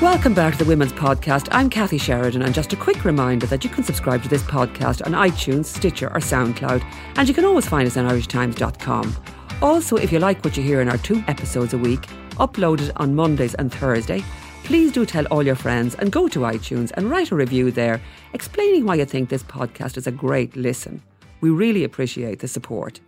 Welcome back to the Women's Podcast. I'm Kathy Sheridan, and just a quick reminder that you can subscribe to this podcast on iTunes, Stitcher, or SoundCloud, and you can always find us on IrishTimes.com. Also, if you like what you hear in our two episodes a week, uploaded on Mondays and Thursday, please do tell all your friends and go to iTunes and write a review there explaining why you think this podcast is a great listen. We really appreciate the support.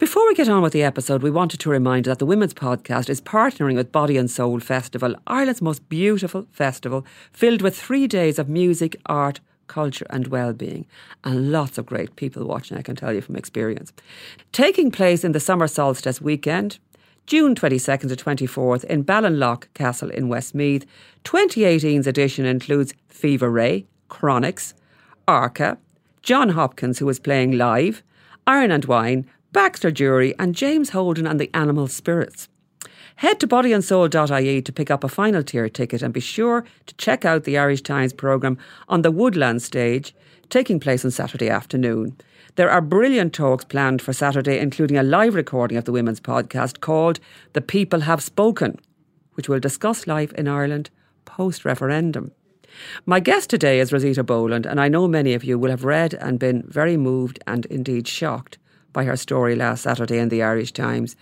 Before we get on with the episode, we wanted to remind you that the Women's Podcast is partnering with Body and Soul Festival, Ireland's most beautiful festival, filled with three days of music, art, culture, and well-being, and lots of great people watching. I can tell you from experience. Taking place in the summer solstice weekend, June 22nd to 24th in Ballinlough Castle in Westmeath. 2018's edition includes Fever Ray, Chronixx, Arca, Jon Hopkins, who is playing live, Iron and Wine, Baxter Dury, and James Holden and the Animal Spirits. Head to bodyandsoul.ie to pick up a final tier ticket and be sure to check out the Irish Times programme on the Woodland stage, taking place on Saturday afternoon. There are brilliant talks planned for Saturday, including a live recording of the Women's Podcast called The People Have Spoken, which will discuss life in Ireland post referendum. My guest today is Rosita Boland, and I know many of you will have read and been very moved and indeed shocked by her story last Saturday in the Irish Times.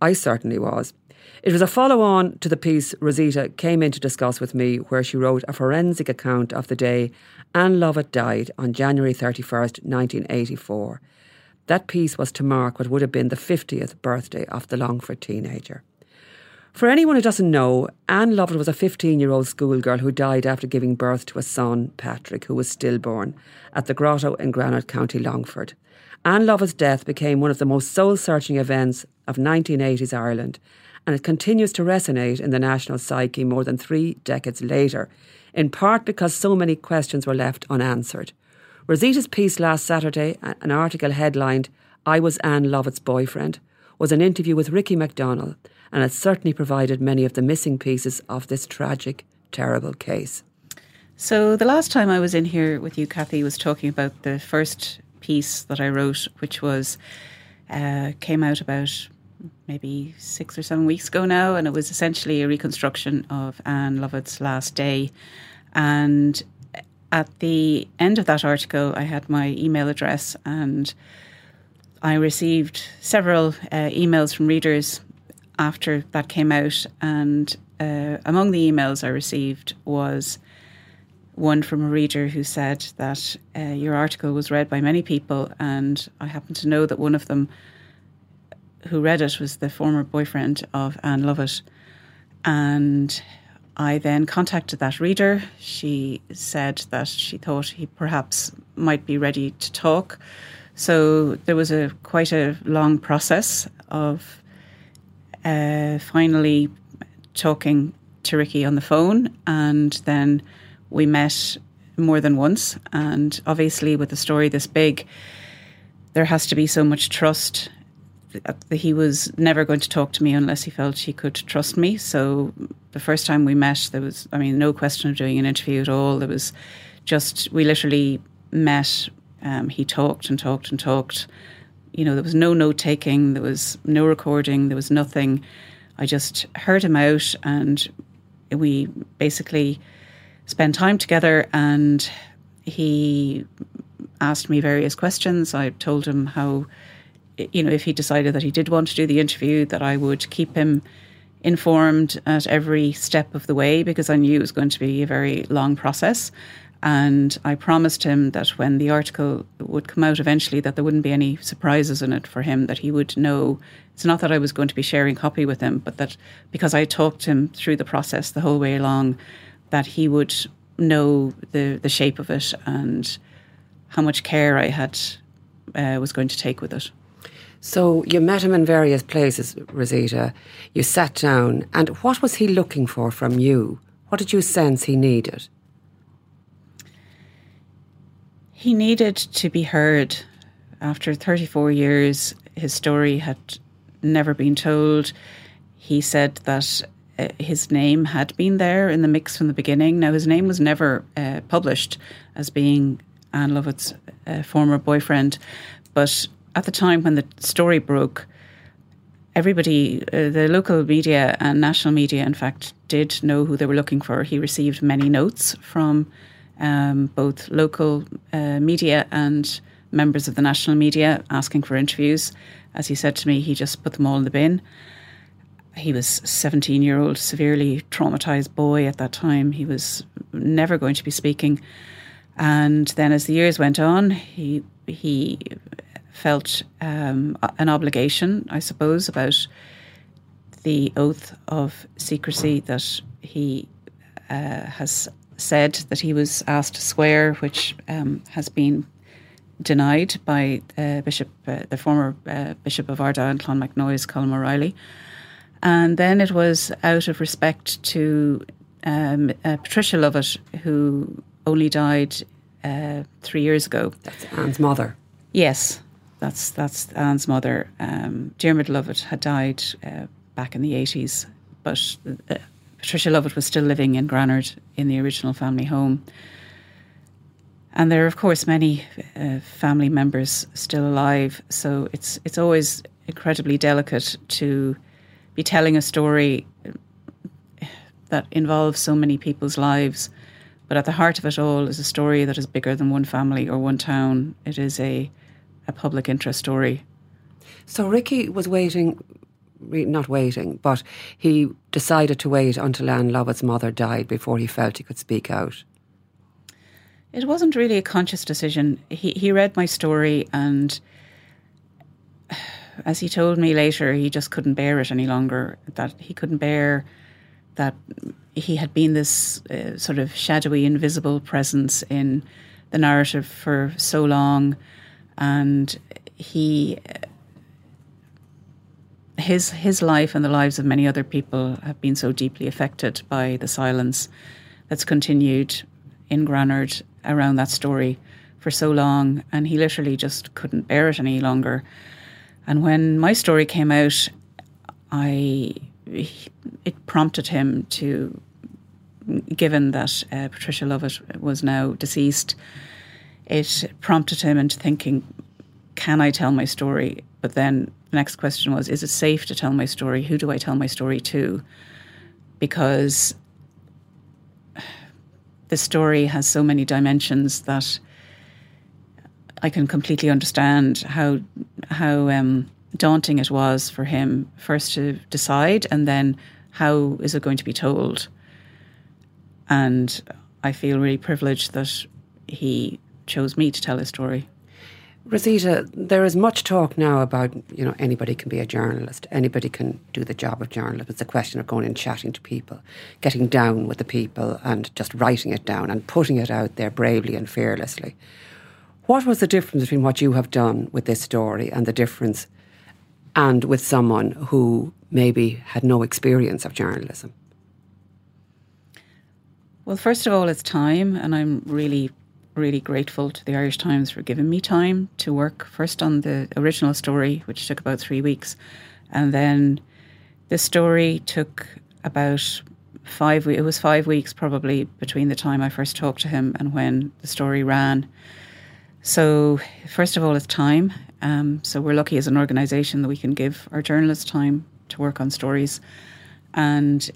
I certainly was. It was a follow on to the piece Rosita came in to discuss with me, where she wrote a forensic account of the day Ann Lovett died on January 31st, 1984. That piece was to mark what would have been the 50th birthday of the Longford teenager. For anyone who doesn't know, Ann Lovett was a 15 year old schoolgirl who died after giving birth to a son, Patrick, who was stillborn, at the grotto in Granard, County Longford. Ann Lovett's death became one of the most soul searching events of 1980s Ireland, and it continues to resonate in the national psyche more than three decades later, in part because so many questions were left unanswered. Rosita's piece last Saturday, an article headlined, I Was Ann Lovett's Boyfriend, was an interview with Ricky McDonnell, and it certainly provided many of the missing pieces of this tragic, terrible case. So, the last time I was in here with you, Kathy, was talking about the first piece that I wrote, which was uh, came out about maybe six or seven weeks ago now, and it was essentially a reconstruction of Ann Lovett's last day. And at the end of that article, I had my email address, and I received several uh, emails from readers after that came out. And uh, among the emails I received was one from a reader who said that uh, your article was read by many people, and I happen to know that one of them who read it was the former boyfriend of Ann Lovett. And I then contacted that reader. She said that she thought he perhaps might be ready to talk. So there was a quite a long process of uh, finally talking to Ricky on the phone, and then we met more than once. And obviously, with a story this big, there has to be so much trust that he was never going to talk to me unless he felt he could trust me. So the first time we met, there was, I mean, no question of doing an interview at all. There was just, we literally met. Um, he talked and talked and talked. You know, there was no note taking, there was no recording, there was nothing. I just heard him out and we basically spent time together and he asked me various questions. I told him how, you know, if he decided that he did want to do the interview, that I would keep him informed at every step of the way because I knew it was going to be a very long process. And I promised him that when the article would come out eventually, that there wouldn't be any surprises in it for him, that he would know. It's not that I was going to be sharing copy with him, but that because I talked him through the process the whole way along, that he would know the the shape of it and how much care I had uh, was going to take with it. So you met him in various places, Rosita. You sat down, and what was he looking for from you? What did you sense he needed? He needed to be heard. After 34 years, his story had never been told. He said that uh, his name had been there in the mix from the beginning. Now, his name was never uh, published as being Ann Lovett's uh, former boyfriend, but at the time when the story broke, everybody, uh, the local media and national media, in fact, did know who they were looking for. He received many notes from um, both local uh, media and members of the national media asking for interviews. As he said to me, he just put them all in the bin. He was a 17 year old, severely traumatized boy at that time. He was never going to be speaking. And then as the years went on, he he felt um, an obligation, I suppose, about the oath of secrecy that he uh, has said that he was asked to swear, which um, has been denied by uh, Bishop, uh, the former uh, Bishop of Ardagh and Clonmacnoise, Colm O'Reilly. And then it was out of respect to um, uh, Patricia Lovett, who only died uh, three years ago. That's Ann's mother. Yes, that's that's Ann's mother. Um, Dermot Lovett had died uh, back in the eighties, but uh, Patricia Lovett was still living in Granard in the original family home. And there are, of course, many uh, family members still alive. So it's it's always incredibly delicate to be telling a story that involves so many people's lives. But at the heart of it all is a story that is bigger than one family or one town. It is a a public interest story. So Ricky was waiting, not waiting, but he decided to wait until Ann Lovett's mother died before he felt he could speak out. It wasn't really a conscious decision. He he read my story and as he told me later, he just couldn't bear it any longer. That he couldn't bear that he had been this uh, sort of shadowy, invisible presence in the narrative for so long, and he his his life and the lives of many other people have been so deeply affected by the silence that's continued in Granard around that story for so long, and he literally just couldn't bear it any longer. And when my story came out, I it prompted him to, given that uh, Patricia Lovett was now deceased, it prompted him into thinking, can I tell my story? But then the next question was, is it safe to tell my story? Who do I tell my story to? Because the story has so many dimensions that I can completely understand how how um, daunting it was for him first to decide, and then how is it going to be told? And I feel really privileged that he chose me to tell his story. Rosita, there is much talk now about, you know, anybody can be a journalist, anybody can do the job of journalist. It's a question of going and chatting to people, getting down with the people and just writing it down and putting it out there bravely and fearlessly. What was the difference between what you have done with this story and the difference and with someone who maybe had no experience of journalism? Well, first of all, it's time, and I'm really really grateful to the Irish Times for giving me time to work first on the original story, which took about three weeks, and then the story took about five. It was five weeks probably between the time I first talked to him and when the story ran. So first of all, it's time. Um, so we're lucky as an organisation that we can give our journalists time to work on stories, and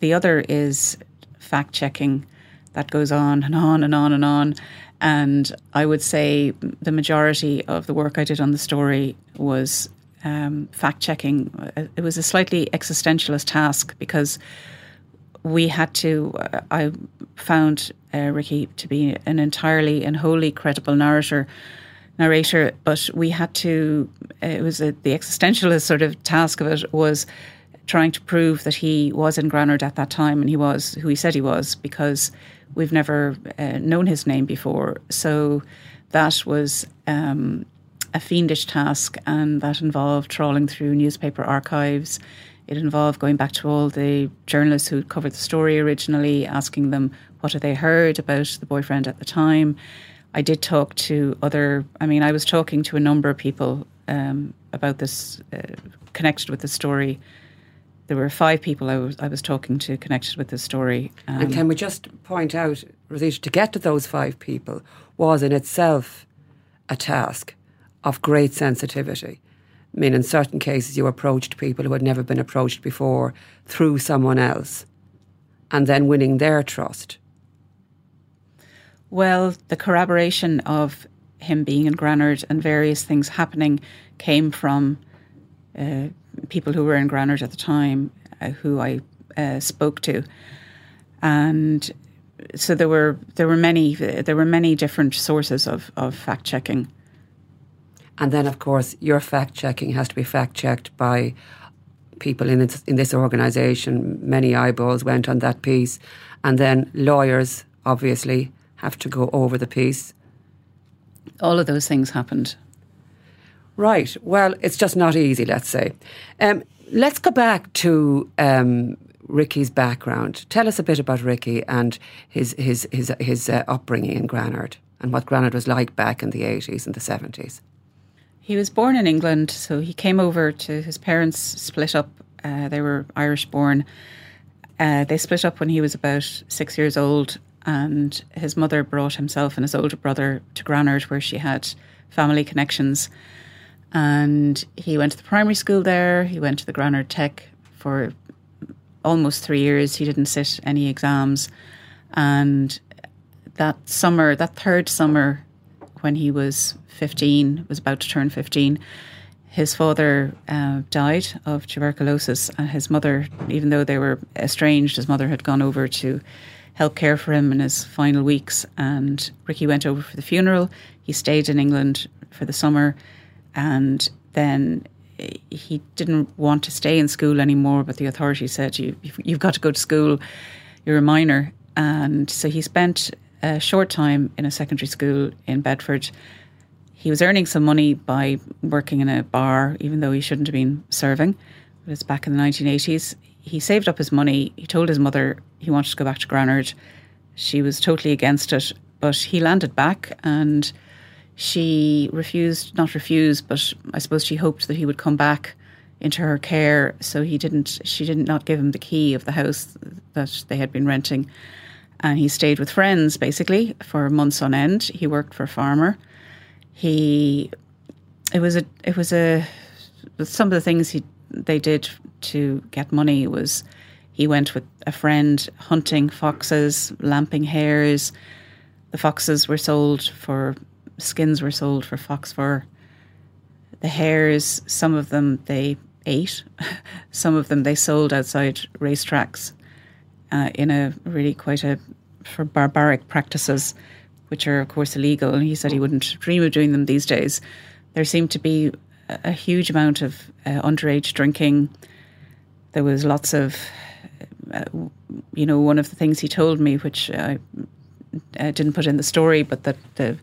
the other is fact checking that goes on and on and on and on. And I would say the majority of the work I did on the story was um, fact checking. It was a slightly existentialist task because we had to. Uh, I found uh, Ricky to be an entirely and wholly credible narrator. Narrator, but we had to. It was a, the existentialist sort of task of it was trying to prove that he was in Granard at that time and he was who he said he was because we've never uh, known his name before. So that was um, a fiendish task, and that involved trawling through newspaper archives. It involved going back to all the journalists who covered the story originally, asking them what had they heard about the boyfriend at the time. I did talk to other. I mean, I was talking to a number of people um, about this, uh, connected with the story. There were five people I was, I was talking to connected with the story. Um, and can we just point out, Rosita, to get to those five people was in itself a task of great sensitivity. I mean, in certain cases, you approached people who had never been approached before through someone else and then winning their trust. Well, the corroboration of him being in Granard and various things happening came from uh, people who were in Granard at the time, uh, who I uh, spoke to, and so there were there were many there were many different sources of, of fact checking. And then, of course, your fact checking has to be fact checked by people in this, in this organisation. Many eyeballs went on that piece, and then lawyers obviously have to go over the piece. All of those things happened. Right. Well, it's just not easy, let's say. Um, let's go back to um, Ricky's background. Tell us a bit about Ricky and his his his his uh, upbringing in Granard and what Granard was like back in the eighties and the seventies. He was born in England, so he came over to his parents split up. Uh, they were Irish born. Uh, they split up when he was about six years old, and his mother brought himself and his older brother to Granard, where she had family connections. And he went to the primary school there. He went to the Granard Tech for almost three years. He didn't sit any exams. And that summer, that third summer, when he was 15, was about to turn 15, his father uh, died of tuberculosis. And his mother, even though they were estranged, his mother had gone over to help care for him in his final weeks. And Ricky went over for the funeral. He stayed in England for the summer. And then he didn't want to stay in school anymore, but the authorities said, you, You've got to go to school, you're a minor. And so he spent a short time in a secondary school in Bedford. He was earning some money by working in a bar, even though he shouldn't have been serving. It was back in the 1980s. He saved up his money. He told his mother he wanted to go back to Granard. She was totally against it, but he landed back and she refused, not refused, but I suppose she hoped that he would come back into her care. So he didn't. She did not give him the key of the house that they had been renting, and he stayed with friends basically for months on end. He worked for a farmer. He, it was a, it was a, some of the things he they did to get money was he went with a friend hunting foxes, lamping hares. The foxes were sold for skins were sold for fox fur. The hares, some of them they ate, some of them they sold outside racetracks uh, in a really quite a for barbaric practices, which are of course illegal. And he said he wouldn't dream of doing them these days. There seemed to be a, huge amount of uh, underage drinking. There was lots of, uh, you know, one of the things he told me, which I, I didn't put in the story, but that the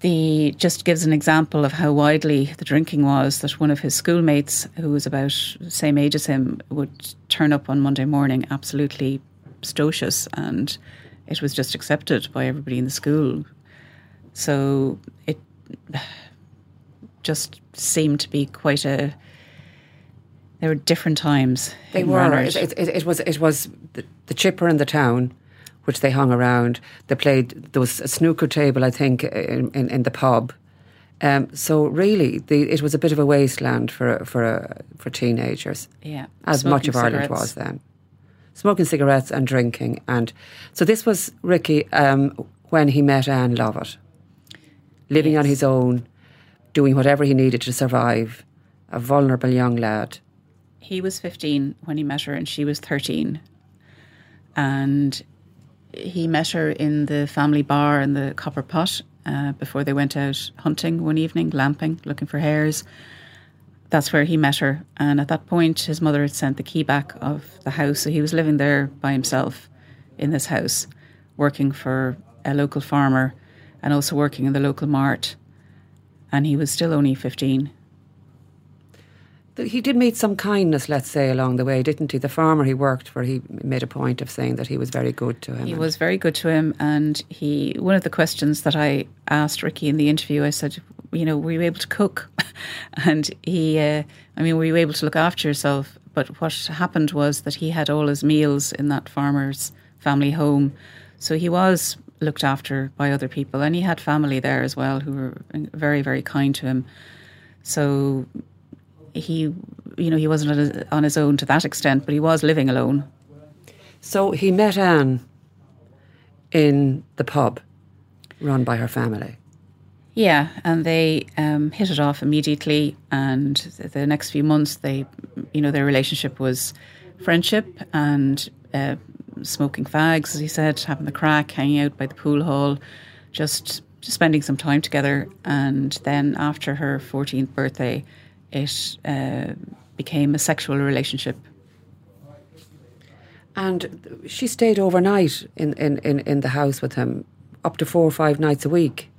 the just gives an example of how widely the drinking was that one of his schoolmates who was about the same age as him would turn up on Monday morning absolutely stocious and it was just accepted by everybody in the school so it just seemed to be quite a there were different times they were it, it, it, was it was the, the chipper in the town which they hung around. They played, there was a snooker table, I think, in, in, in the pub. Um, so really, the, it was a bit of a wasteland for for for teenagers. Yeah, as Smoking much of. Ireland was then. Smoking cigarettes and drinking, and so this was Ricky um, when he met Ann Lovett, living Yes. on his own, doing whatever he needed to survive. A vulnerable young lad. he was 15 when he met her and she was 13 and he met her in the family bar in the copper pot uh, before they went out hunting one evening lamping looking for hares that's where he met her and at that point his mother had sent the key back of the house so he was living there by himself in this house working for a local farmer and also working in the local mart. And he was still only 15. He did meet some kindness, let's say, along the way, didn't he? The farmer he worked for, he made a point of saying that he was very good to him. He was very good to him, and he. One of the questions that I asked Ricky in the interview, I said, you know, were you able to cook? and he, uh, I mean, were you able to look after yourself? But what happened was that he had all his meals in that farmer's family home, so he was looked after by other people, and he had family there as well who were very, very kind to him. So he, you know, he wasn't on his own to that extent, but he was living alone. So he met Ann in the pub run by her family. Yeah, and they um, hit it off immediately. And the next few months, they, you know, their relationship was friendship and uh, smoking fags, as he said, having the crack, hanging out by the pool hall, just, just spending some time together. And then after her 14th birthday, it uh, became a sexual relationship. And she stayed overnight in, in, in, in the house with him, up to four or five nights a week.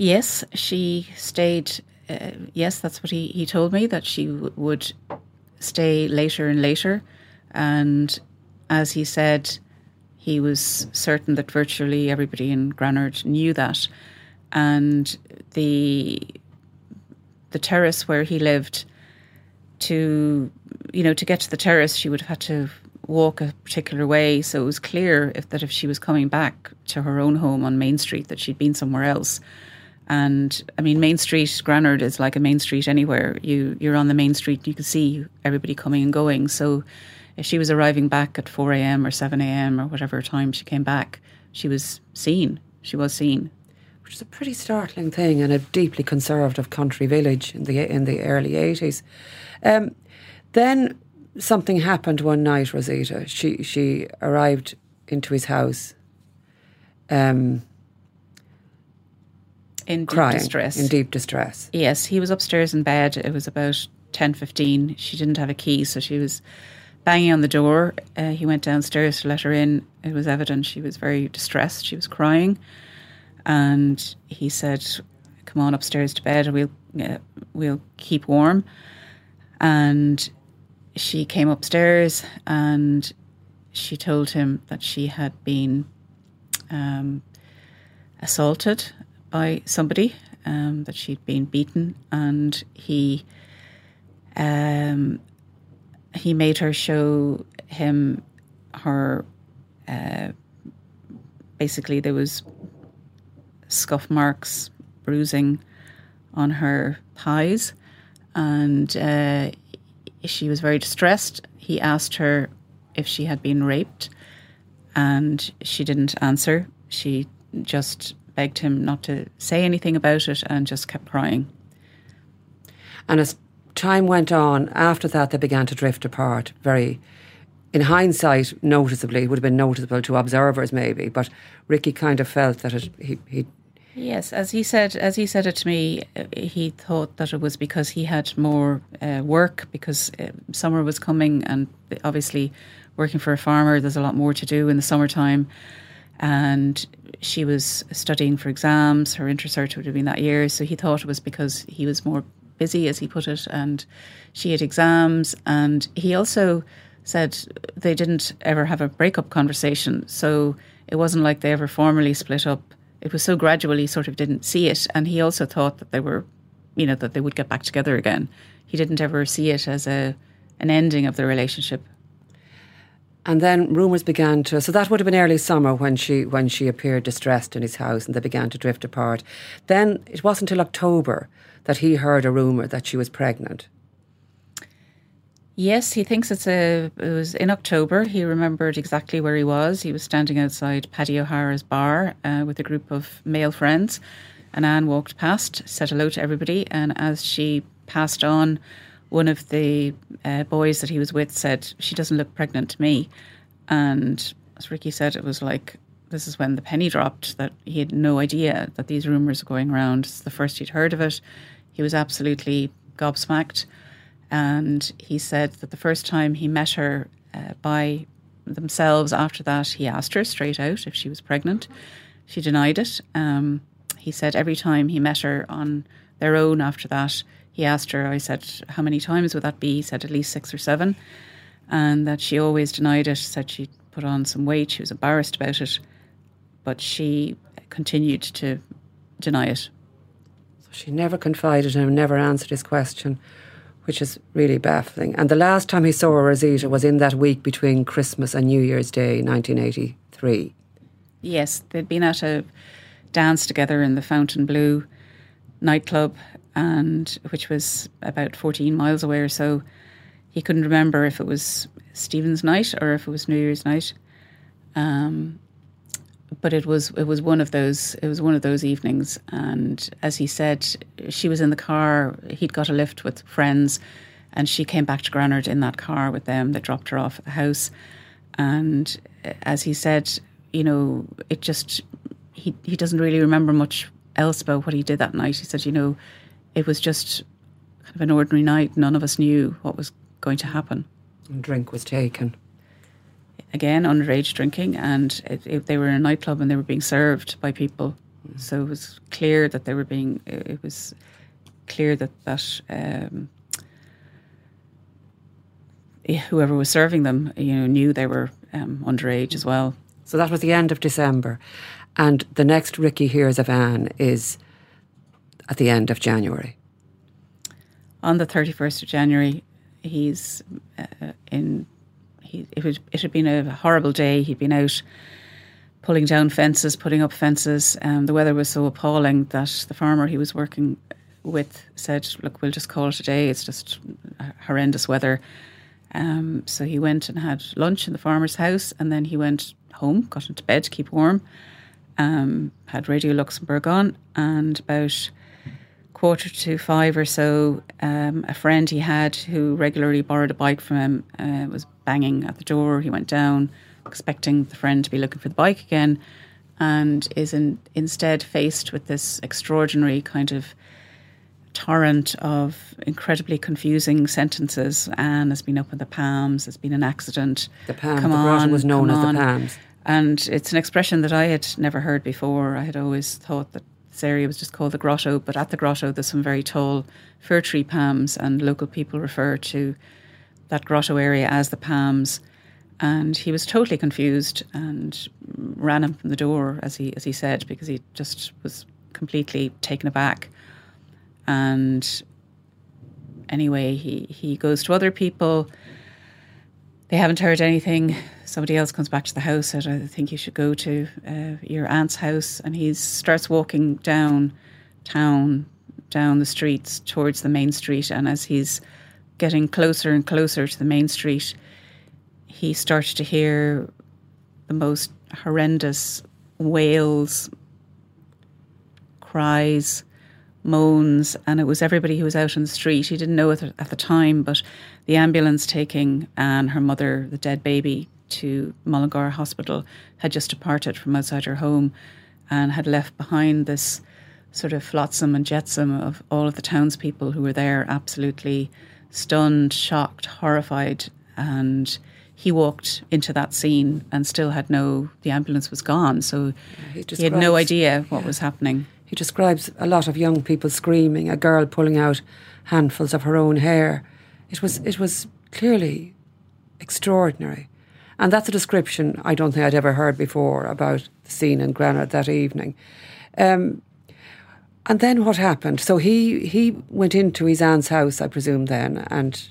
Yes, she stayed. Uh, yes, that's what he, he told me that she w- would stay later and later. And as he said, he was certain that virtually everybody in Granard knew that. And the the terrace where he lived to you know to get to the terrace she would have had to walk a particular way so it was clear if that if she was coming back to her own home on Main Street that she'd been somewhere else and I mean Main Street Granard is like a main street anywhere you you're on the main street you can see everybody coming and going so if she was arriving back at 4 a.m. or 7 a.m. or whatever time she came back she was seen she was seen which is a pretty startling thing in a deeply conservative country village in the in the early eighties. Um, then something happened one night. Rosita, she she arrived into his house. Um, in deep crying, distress. in deep distress. Yes, he was upstairs in bed. It was about ten fifteen. She didn't have a key, so she was banging on the door. Uh, he went downstairs to let her in. It was evident she was very distressed. She was crying and he said, "Come on upstairs to bed, we'll uh, we'll keep warm." And she came upstairs, and she told him that she had been um, assaulted by somebody, um, that she'd been beaten, and he um, he made her show him her. Uh, basically, there was scuff marks, bruising on her thighs, and uh, she was very distressed. He asked her if she had been raped, and she didn't answer. She just begged him not to say anything about it and just kept crying. And as time went on, after that, they began to drift apart very in hindsight, noticeably, it would have been noticeable to observers maybe, but Ricky kind of felt that it, he, he Yes, as he said, as he said it to me, uh, he thought that it was because he had more uh, work because uh, summer was coming, and obviously, working for a farmer, there's a lot more to do in the summertime. And she was studying for exams. Her intercert would have been that year, so he thought it was because he was more busy, as he put it, and she had exams. And he also said they didn't ever have a breakup conversation, so it wasn't like they ever formally split up. It was so gradual he sort of didn't see it. And he also thought that they were you know that they would get back together again. He didn't ever see it as a an ending of the relationship and then rumours began to so that would have been early summer when she when she appeared distressed in his house and they began to drift apart then it wasn't until october that he heard a rumour that she was pregnant Yes, he thinks it's a. It was in October. He remembered exactly where he was. He was standing outside Paddy O'Hara's bar uh, with a group of male friends, and Ann walked past, said hello to everybody, and as she passed on, one of the uh, boys that he was with said, "She doesn't look pregnant to me," and as Ricky said, it was like this is when the penny dropped that he had no idea that these rumours were going around. It's the first he'd heard of it. He was absolutely gobsmacked. And he said that the first time he met her uh, by themselves after that, he asked her straight out if she was pregnant. she denied it. Um, he said every time he met her on their own after that, he asked her, I said, How many times would that be? He said, At least six or seven. And that she always denied it, said she'd put on some weight, she was embarrassed about it, but she continued to deny it. So she never confided in him, never answered his question, which is really baffling. And the last time he saw Rosita was in that week between Christmas and New Year's Day, 1983. Yes, they'd been at a dance together in the Fontainebleau nightclub, and which was about 14 miles away or so. He couldn't remember if it was Stephen's night or if it was New Year's night. Um, but it was it was one of those it was one of those evenings and as he said she was in the car he'd got a lift with friends and she came back to Granard in that car with them they dropped her off at the house and as he said you know it just he he doesn't really remember much else about what he did that night he said you know it was just kind of an ordinary night none of us knew what was going to happen and drink was taken again underage drinking, and it, it, they were in a nightclub and they were being served by people. So it was clear that they were being. It was clear that that um, whoever was serving them, you know, knew they were um, underage as well. So that was the end of December, and the next Ricky hears of Ann is at the end of January. On the thirty first of January, he's uh, in he, it, was, it had been a horrible day. He'd been out pulling down fences, putting up fences. Um, the weather was so appalling that the farmer he was working with said, "Look, we'll just call it a day. It's just horrendous weather." Um, so he went and had lunch in the farmer's house, and then he went home, got into bed to keep warm. Um, had Radio Luxembourg on, and about quarter to five or so, um, a friend he had who regularly borrowed a bike from him uh, was banging at the door. He went down, expecting the friend to be looking for the bike again, and is in, instead faced with this extraordinary kind of torrent of incredibly confusing sentences. Ann has been up in the Palms. There's been an accident. The Palms. Come the on, was known as on. the Palms. And it's an expression that I had never heard before. I had always thought that this area was just called the grotto, but at the grotto there's some very tall fir tree palms, and local people refer to that grotto area as the palms. And he was totally confused and ran him from the door, as he as he said, because he just was completely taken aback. And anyway, he, he goes to other people. They haven't heard anything somebody else comes back to the house said, I think you should go to uh, your aunt's house. And he starts walking down town, down the streets towards the main street. And as he's getting closer and closer to the main street, he starts to hear the most horrendous wails, cries, moans, and it was everybody who was out in the street. He didn't know it at the time, but the ambulance taking Ann, her mother, the dead baby, to Mullingar Hospital had just departed from outside her home and had left behind this sort of flotsam and jetsam of all of the townspeople who were there, absolutely stunned, shocked, horrified. And he walked into that scene and still had no, the ambulance was gone. So he, he had no idea what yeah. was happening. He describes a lot of young people screaming, a girl pulling out handfuls of her own hair. It was, it was clearly extraordinary. And that's a description I don't think I'd ever heard before about the scene in Granard that evening. Um, and then what happened? So he he went into his aunt's house, I presume, then, and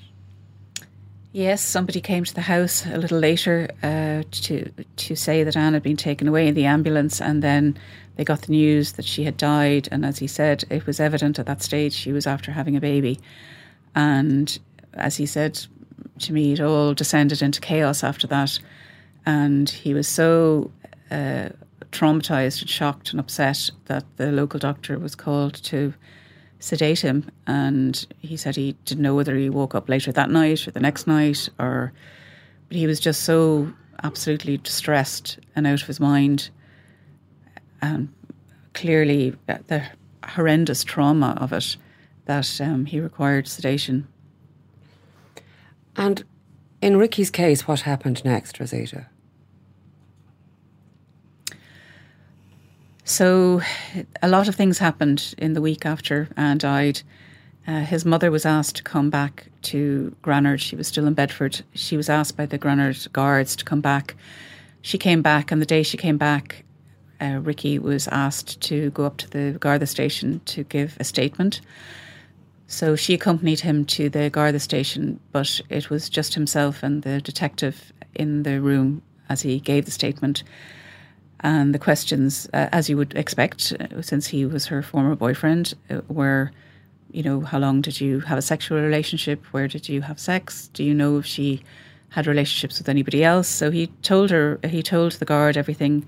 Yes, somebody came to the house a little later uh, to to say that Ann had been taken away in the ambulance, and then they got the news that she had died. And as he said, it was evident at that stage she was after having a baby. And as he said, to me, it all descended into chaos after that. And he was so uh, traumatized and shocked and upset that the local doctor was called to sedate him. And he said he didn't know whether he woke up later that night or the next night, or but he was just so absolutely distressed and out of his mind. And clearly, uh, the horrendous trauma of it that um, he required sedation. And in Ricky's case, what happened next, Rosita? So, a lot of things happened in the week after Ann died. Uh, his mother was asked to come back to Granard. She was still in Bedford. She was asked by the Granard guards to come back. She came back, and the day she came back, uh, Ricky was asked to go up to the Garda station to give a statement. So she accompanied him to the Garda station, but it was just himself and the detective in the room as he gave the statement. And the questions, uh, as you would expect, uh, since he was her former boyfriend, uh, were, you know, how long did you have a sexual relationship? Where did you have sex? Do you know if she had relationships with anybody else? So he told her, he told the guard everything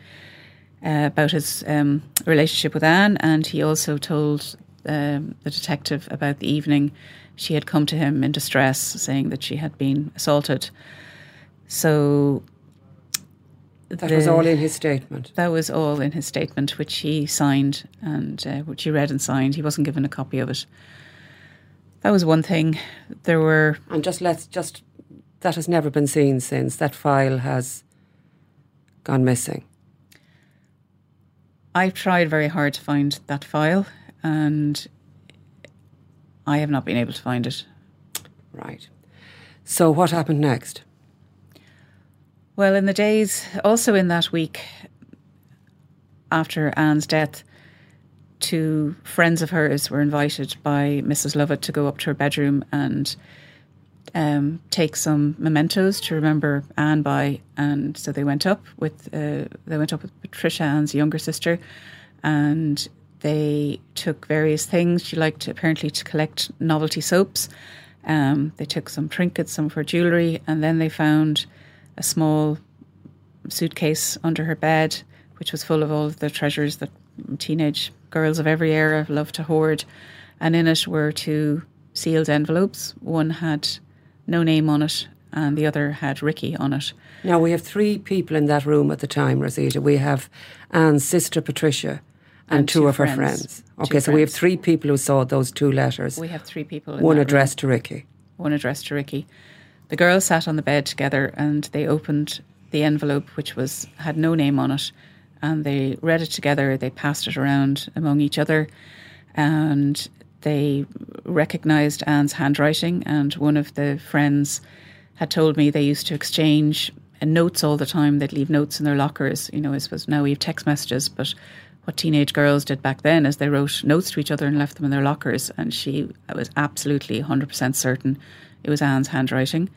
uh, about his um, relationship with Ann, and he also told um, the detective about the evening she had come to him in distress, saying that she had been assaulted. So that the, was all in his statement. That was all in his statement, which he signed and uh, which he read and signed. He wasn't given a copy of it. That was one thing. There were and just let's just that has never been seen since that file has gone missing. I've tried very hard to find that file, and I have not been able to find it. Right. So, what happened next? Well, in the days, also in that week after Ann's death, two friends of hers were invited by Mrs. Lovett to go up to her bedroom and um, take some mementos to remember Ann by. And so they went up with uh, they went up with Patricia, Ann's younger sister, and they took various things. She liked apparently to collect novelty soaps. Um, they took some trinkets, some of her jewellery, and then they found a small suitcase under her bed, which was full of all of the treasures that teenage girls of every era love to hoard. And in it were two sealed envelopes. One had no name on it, and the other had Ricky on it. Now, we have three people in that room at the time, Rosita. We have Ann's sister, Patricia, and, and two, two, of friends. her friends. Okay, so friends. we have three people who saw those two letters. We have three people. One addressed room. to Ricky. One addressed to Ricky. The girls sat on the bed together and they opened the envelope, which was had no name on it, and they read it together. They passed it around among each other, and they recognised Ann's handwriting. And one of the friends had told me they used to exchange notes all the time. They'd leave notes in their lockers. You know, I suppose now we have text messages, but what teenage girls did back then is they wrote notes to each other and left them in their lockers. And she was absolutely 100% certain it was Ann's handwriting.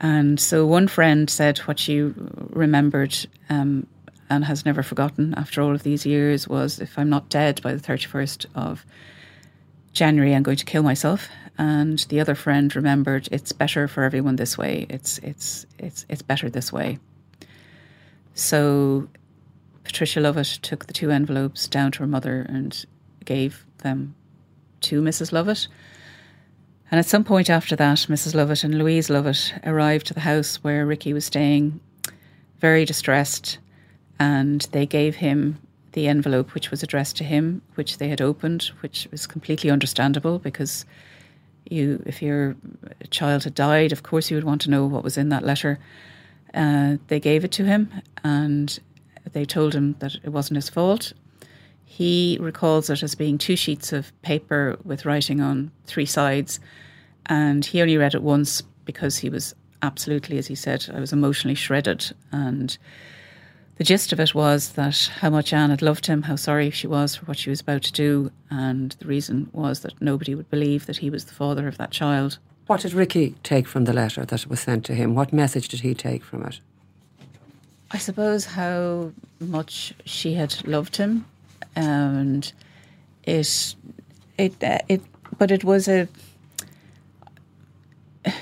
And so one friend said what she remembered um, and has never forgotten after all of these years was if I'm not dead by the 31st of January, I'm going to kill myself. And the other friend remembered it's better for everyone this way. It's it's it's it's better this way. So Patricia Lovett took the two envelopes down to her mother and gave them to Mrs. Lovett. And at some point after that, Mrs. Lovett and Louise Lovett arrived to the house where Ricky was staying, very distressed, and they gave him the envelope which was addressed to him, which they had opened, which was completely understandable because you, if your child had died, of course you would want to know what was in that letter. Uh, they gave it to him, and they told him that it wasn't his fault. He recalls it as being two sheets of paper with writing on three sides, and he only read it once because he was absolutely, as he said, I was emotionally shredded. And the gist of it was that how much Ann had loved him, how sorry she was for what she was about to do, and the reason was that nobody would believe that he was the father of that child. What did Ricky take from the letter that was sent to him? What message did he take from it? I suppose how much she had loved him, and it it uh, it but it was a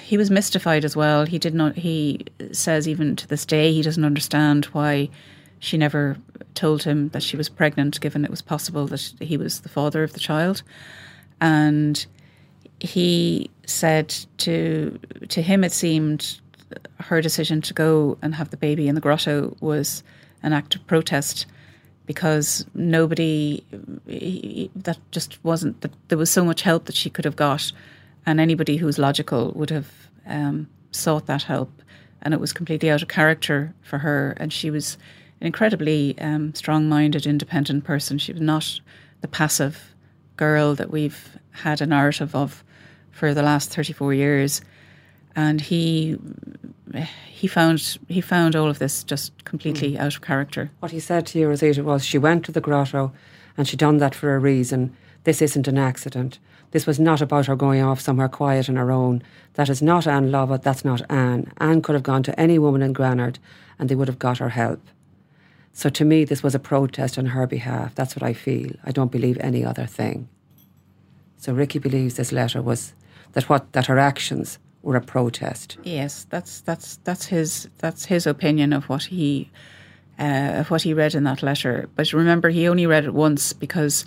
he was mystified as well. He did not he says even to this day he doesn't understand why she never told him that she was pregnant given it was possible that he was the father of the child. And he said to to him it seemed her decision to go and have the baby in the grotto was an act of protest because nobody that just wasn't that there was so much help that she could have got and anybody who's logical would have um, sought that help and it was completely out of character for her and she was an incredibly um, strong-minded, independent person. She was not the passive girl that we've had a narrative of for the last 34 years. And he he found he found all of this just completely mm. out of character. What he said to you, Rosita, was she went to the grotto and she done that for a reason. This isn't an accident. This was not about her going off somewhere quiet on her own. That is not Ann Lovett, that's not Ann. Ann could have gone to any woman in Granard and they would have got her help. So to me, this was a protest on her behalf. That's what I feel. I don't believe any other thing. So Ricky believes this letter was that what that her actions were a protest. Yes, that's that's that's his that's his opinion of what he uh, of what he read in that letter. But remember, he only read it once because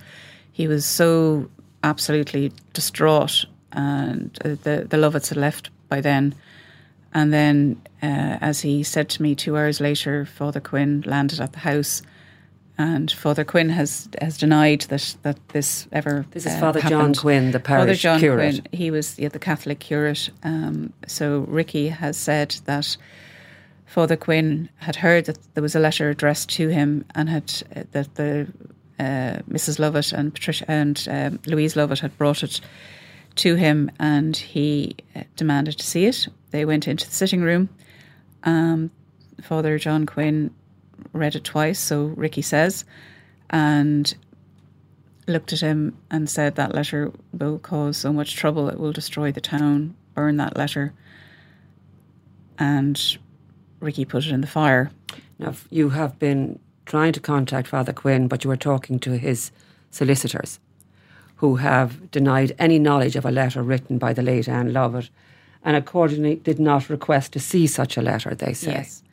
he was so absolutely distraught, and uh, the the Lovetts had left by then. And then, uh, as he said to me two hours later, Father Quinn landed at the house and Father Quinn has has denied that that this ever. This is uh, Father happened. John Quinn, the parish Father John curate. Quinn, he was yeah, the Catholic curate. Um, so Ricky has said that Father Quinn had heard that there was a letter addressed to him, and had uh, that the uh, Mrs. Lovett and Patricia and um, Louise Lovett had brought it to him, and he uh, demanded to see it. They went into the sitting room. Um, Father John Quinn read it twice, so Ricky says, and looked at him and said that letter will cause so much trouble it will destroy the town. Burn that letter. And Ricky put it in the fire. Now you have been trying to contact Father Quinn, but you were talking to his solicitors, who have denied any knowledge of a letter written by the late Ann Lovett, and accordingly did not request to see such a letter. They say. Yes,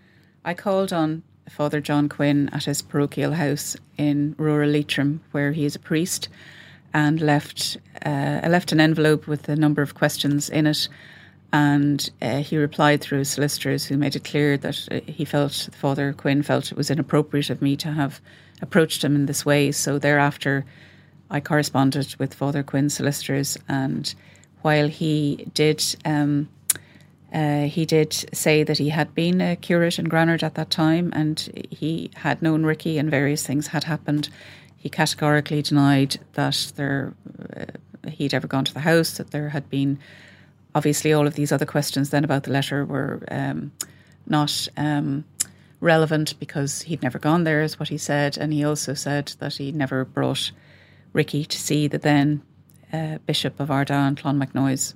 I called on Father John Quinn at his parochial house in rural Leitrim, where he is a priest, and left uh, left an envelope with a number of questions in it. And uh, he replied through his solicitors, who made it clear that uh, he felt Father Quinn felt it was inappropriate of me to have approached him in this way. So thereafter, I corresponded with Father Quinn's solicitors, and while he did. Um, uh, he did say that he had been a curate in Granard at that time and he had known Ricky and various things had happened. He categorically denied that there uh, he'd ever gone to the house, that there had been obviously all of these other questions then about the letter were um, not um, relevant because he'd never gone there, is what he said. And he also said that he never brought Ricky to see the then uh, Bishop of Ardagh, Clonmacnoise.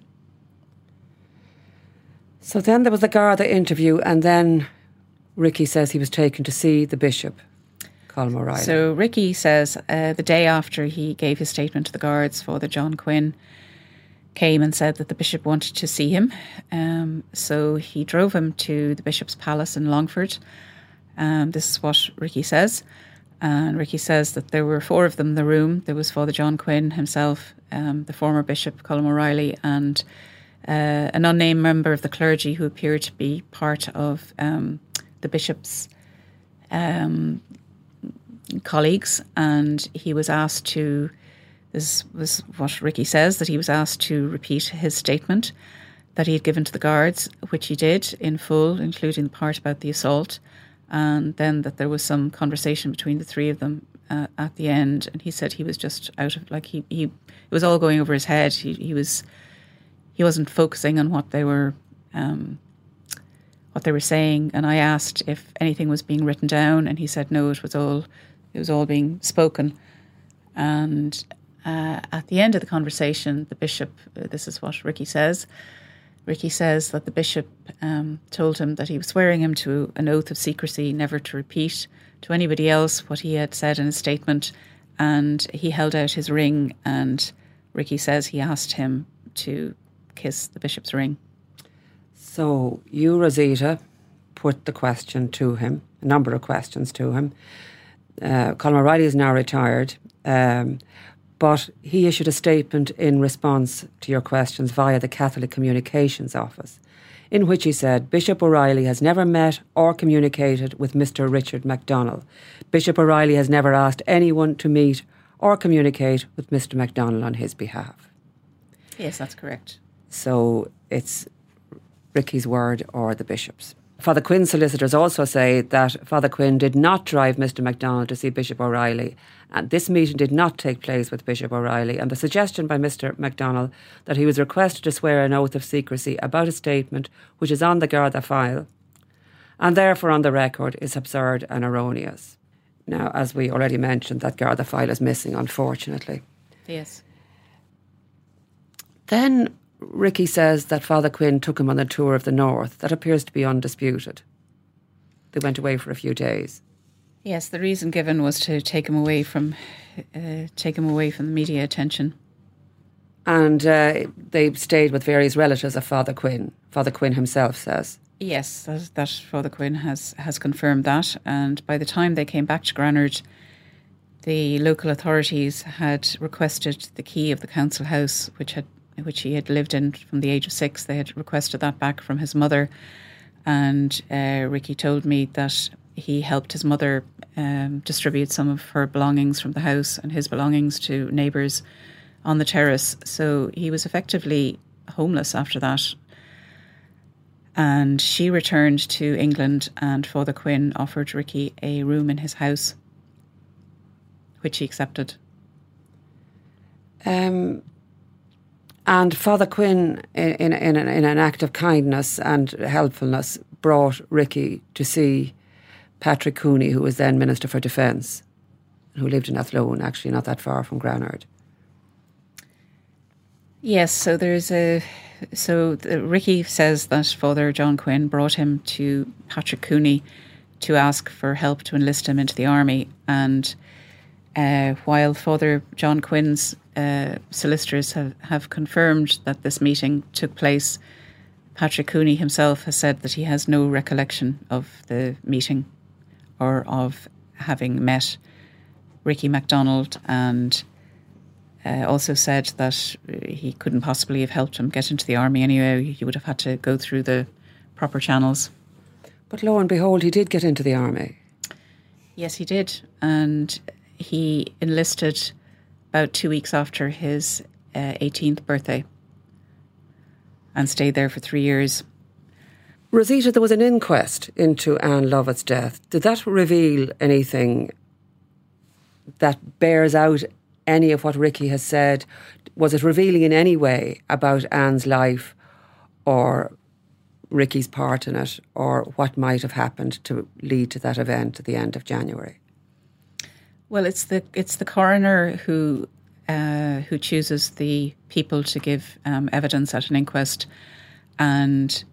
So then there was the Garda interview, and then Ricky says he was taken to see the bishop, Colm O'Reilly. So Ricky says uh, the day after he gave his statement to the guards, Father John Quinn came and said that the bishop wanted to see him. Um, so he drove him to the bishop's palace in Longford. Um, this is what Ricky says. And Ricky says that there were four of them in the room. There was Father John Quinn himself, um, the former bishop, Colm O'Reilly, and uh, an unnamed member of the clergy who appeared to be part of um, the bishop's um, colleagues, and he was asked to. This was what Ricky says that he was asked to repeat his statement that he had given to the guards, which he did in full, including the part about the assault, and then that there was some conversation between the three of them uh, at the end, and he said he was just out of like he he it was all going over his head. He he was he wasn't focusing on what they were um, what they were saying. And I asked if anything was being written down, and he said no, it was all it was all being spoken. And uh, at the end of the conversation, the bishop, uh, this is what Ricky says. Ricky says that the bishop um, told him that he was swearing him to an oath of secrecy, never to repeat to anybody else what he had said in his statement. And he held out his ring, and Ricky says he asked him to kiss the bishop's ring. So you, Rosita, put the question to him, a number of questions to him. Uh, Colm O'Reilly is now retired, um, but he issued a statement in response to your questions via the Catholic Communications Office, in which he said Bishop O'Reilly has never met or communicated with Mr. Richard McDonnell. Bishop O'Reilly has never asked anyone to meet or communicate with Mr. MacDonald on his behalf. Yes, that's correct. So it's Ricky's word or the bishop's. Father Quinn's solicitors also say that Father Quinn did not drive Mr. McDonnell to see Bishop O'Reilly, and this meeting did not take place with Bishop O'Reilly. And the suggestion by Mr. McDonnell that he was requested to swear an oath of secrecy about a statement which is on the Garda file and therefore on the record is absurd and erroneous. Now, as we already mentioned, that Garda file is missing, unfortunately. Yes. Then Ricky says that Father Quinn took him on a tour of the north. That appears to be undisputed. They went away for a few days. Yes, the reason given was to take him away from uh, take him away from the media attention. And uh, they stayed with various relatives of Father Quinn. Father Quinn himself says. Yes, that, that Father Quinn has has confirmed that. And by the time they came back to Granard, the local authorities had requested the key of the council house, which had which he had lived in from the age of six. They had requested that back from his mother, and uh, Ricky told me that he helped his mother um, distribute some of her belongings from the house and his belongings to neighbours on the terrace. So he was effectively homeless after that. And she returned to England, and Father Quinn offered Ricky a room in his house, which he accepted. Um, and Father Quinn, in, in, in, an, in an act of kindness and helpfulness, brought Ricky to see Patrick Cooney, who was then Minister for Defence, who lived in Athlone, actually not that far from Granard. Yes, so there's a. So the, Ricky says that Father John Quinn brought him to Patrick Cooney to ask for help to enlist him into the army. And uh, while Father John Quinn's uh, solicitors have, have confirmed that this meeting took place. Patrick Cooney himself has said that he has no recollection of the meeting or of having met Ricky McDonnell and uh, also said that he couldn't possibly have helped him get into the army anyway. He would have had to go through the proper channels. But lo and behold, he did get into the army. Yes, he did. And he enlisted about two weeks after his uh, 18th birthday and stayed there for three years. Rosita, there was an inquest into Ann Lovett's death. Did that reveal anything that bears out any of what Ricky has said? Was it revealing in any way about Ann's life or Ricky's part in it or what might have happened to lead to that event at the end of January? Well, it's the it's the coroner who uh, who chooses the people to give um, evidence at an inquest, and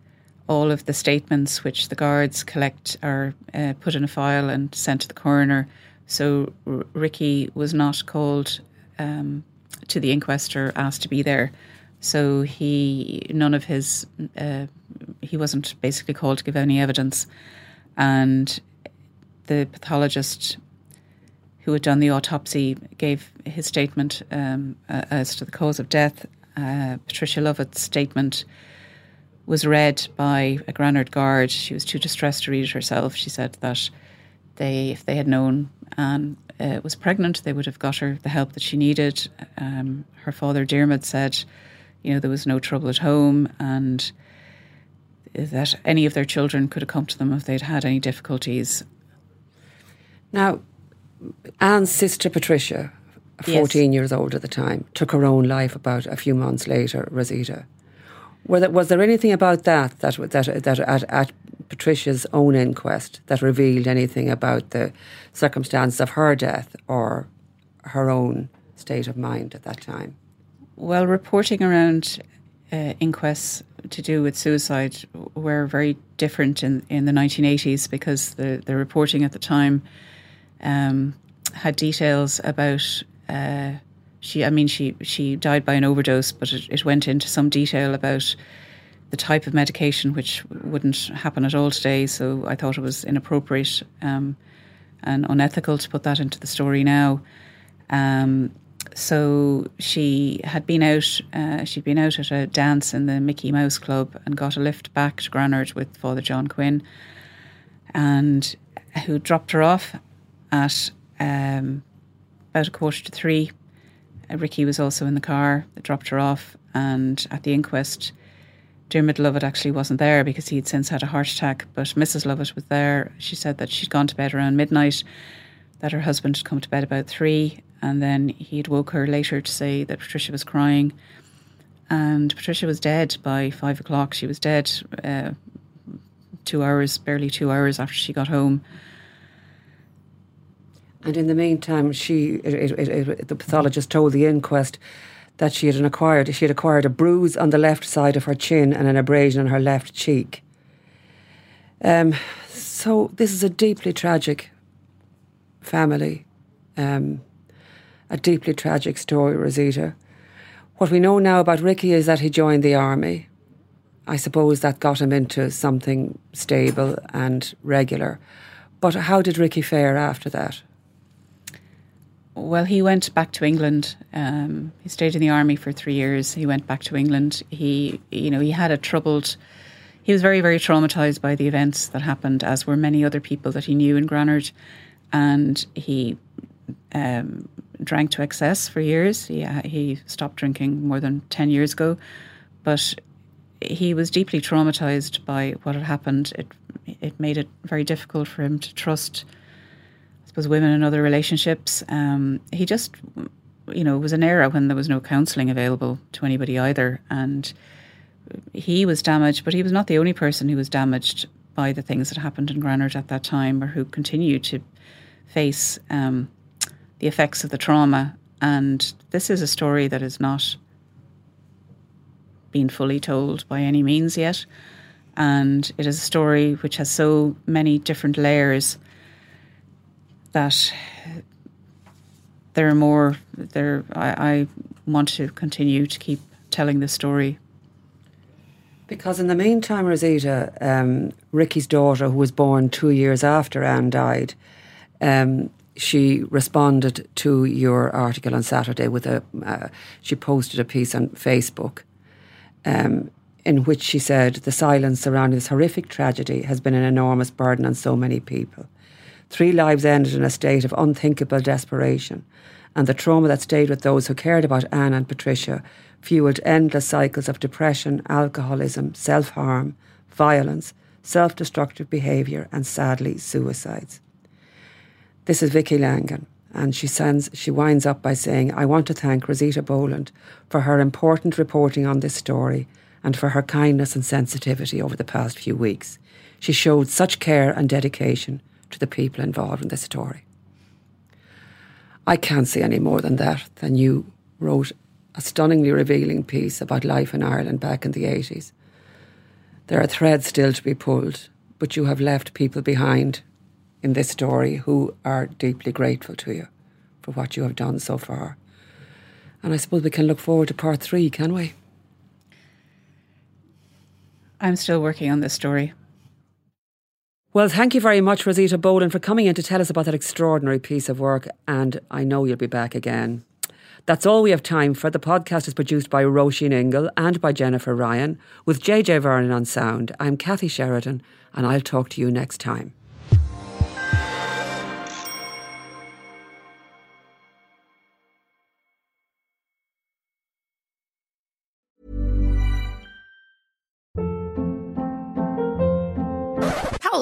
all of the statements which the guards collect are uh, put in a file and sent to the coroner. So R- Ricky was not called um, to the inquest or asked to be there. So he none of his uh, he wasn't basically called to give any evidence, and the pathologist who had done the autopsy, gave his statement um, uh, as to the cause of death. Uh, Patricia Lovett's statement was read by a Granard guard. She was too distressed to read it herself. She said that they, if they had known Ann uh, was pregnant, they would have got her the help that she needed. Um, her father, Dermot, said, you know, there was no trouble at home and that any of their children could have come to them if they'd had any difficulties. Now, Ann's sister Patricia, 14 yes. years old at the time, took her own life about a few months later, Rosita. There, was there anything about that that, that, that at, at Patricia's own inquest that revealed anything about the circumstances of her death or her own state of mind at that time? Well, reporting around uh, inquests to do with suicide were very different in, in the 1980s because the, the reporting at the time um, had details about. Uh, she, I mean, she she died by an overdose, but it, it went into some detail about the type of medication, which wouldn't happen at all today. So I thought it was inappropriate um, and unethical to put that into the story now. Um, so she had been out. Uh, she'd been out at a dance in the Mickey Mouse Club and got a lift back to Granard with Father John Quinn, and who dropped her off at um, about a quarter to three. Uh, Ricky was also in the car that dropped her off, and at the inquest, Dermot Lovett actually wasn't there because he'd since had a heart attack, but Mrs. Lovett was there. She said that she'd gone to bed around midnight, that her husband had come to bed about three, and then he'd woke her later to say that Patricia was crying. And Patricia was dead by five o'clock. She was dead uh, two hours, barely two hours after she got home. And in the meantime, she it, it, it, the pathologist told the inquest that she had acquired she had acquired a bruise on the left side of her chin and an abrasion on her left cheek. Um, so this is a deeply tragic family, um, a deeply tragic story, Rosita. What we know now about Ricky is that he joined the army. I suppose that got him into something stable and regular. But how did Ricky fare after that? Well, he went back to England. Um, he stayed in the army for three years. He went back to England. He, you know, he had a troubled. He was very, very traumatized by the events that happened, as were many other people that he knew in Granard, and he um, drank to excess for years. He he stopped drinking more than ten years ago, but he was deeply traumatized by what had happened. It it made it very difficult for him to trust suppose women in other relationships. Um, he just, you know, it was an era when there was no counselling available to anybody either, and he was damaged. But he was not the only person who was damaged by the things that happened in Granard at that time, or who continued to face um, the effects of the trauma. And this is a story that is not been fully told by any means yet. And it is a story which has so many different layers that there are more. There, I, I want to continue to keep telling the story. Because in the meantime, Rosita, um, Ricky's daughter, who was born two years after Ann died, um, she responded to your article on Saturday with a. Uh, she posted a piece on Facebook, um, in which she said the silence surrounding this horrific tragedy has been an enormous burden on so many people. Three lives ended in a state of unthinkable desperation, and the trauma that stayed with those who cared about Ann and Patricia fueled endless cycles of depression, alcoholism, self harm, violence, self destructive behaviour, and sadly, suicides. This is Vicky Langan, and she sends she winds up by saying, I want to thank Rosita Boland for her important reporting on this story and for her kindness and sensitivity over the past few weeks. She showed such care and dedication to the people involved in this story. I can't say any more than that, than you wrote a stunningly revealing piece about life in Ireland back in the 80s. There are threads still to be pulled, but you have left people behind in this story who are deeply grateful to you for what you have done so far. And I suppose we can look forward to part three, can we? I'm still working on this story. Well, thank you very much, Rosita Boland, for coming in to tell us about that extraordinary piece of work. And I know you'll be back again. That's all we have time for. The podcast is produced by Roisin Ingle and by Jennifer Ryan, with JJ Vernon on sound. I'm Kathy Sheridan, and I'll talk to you next time.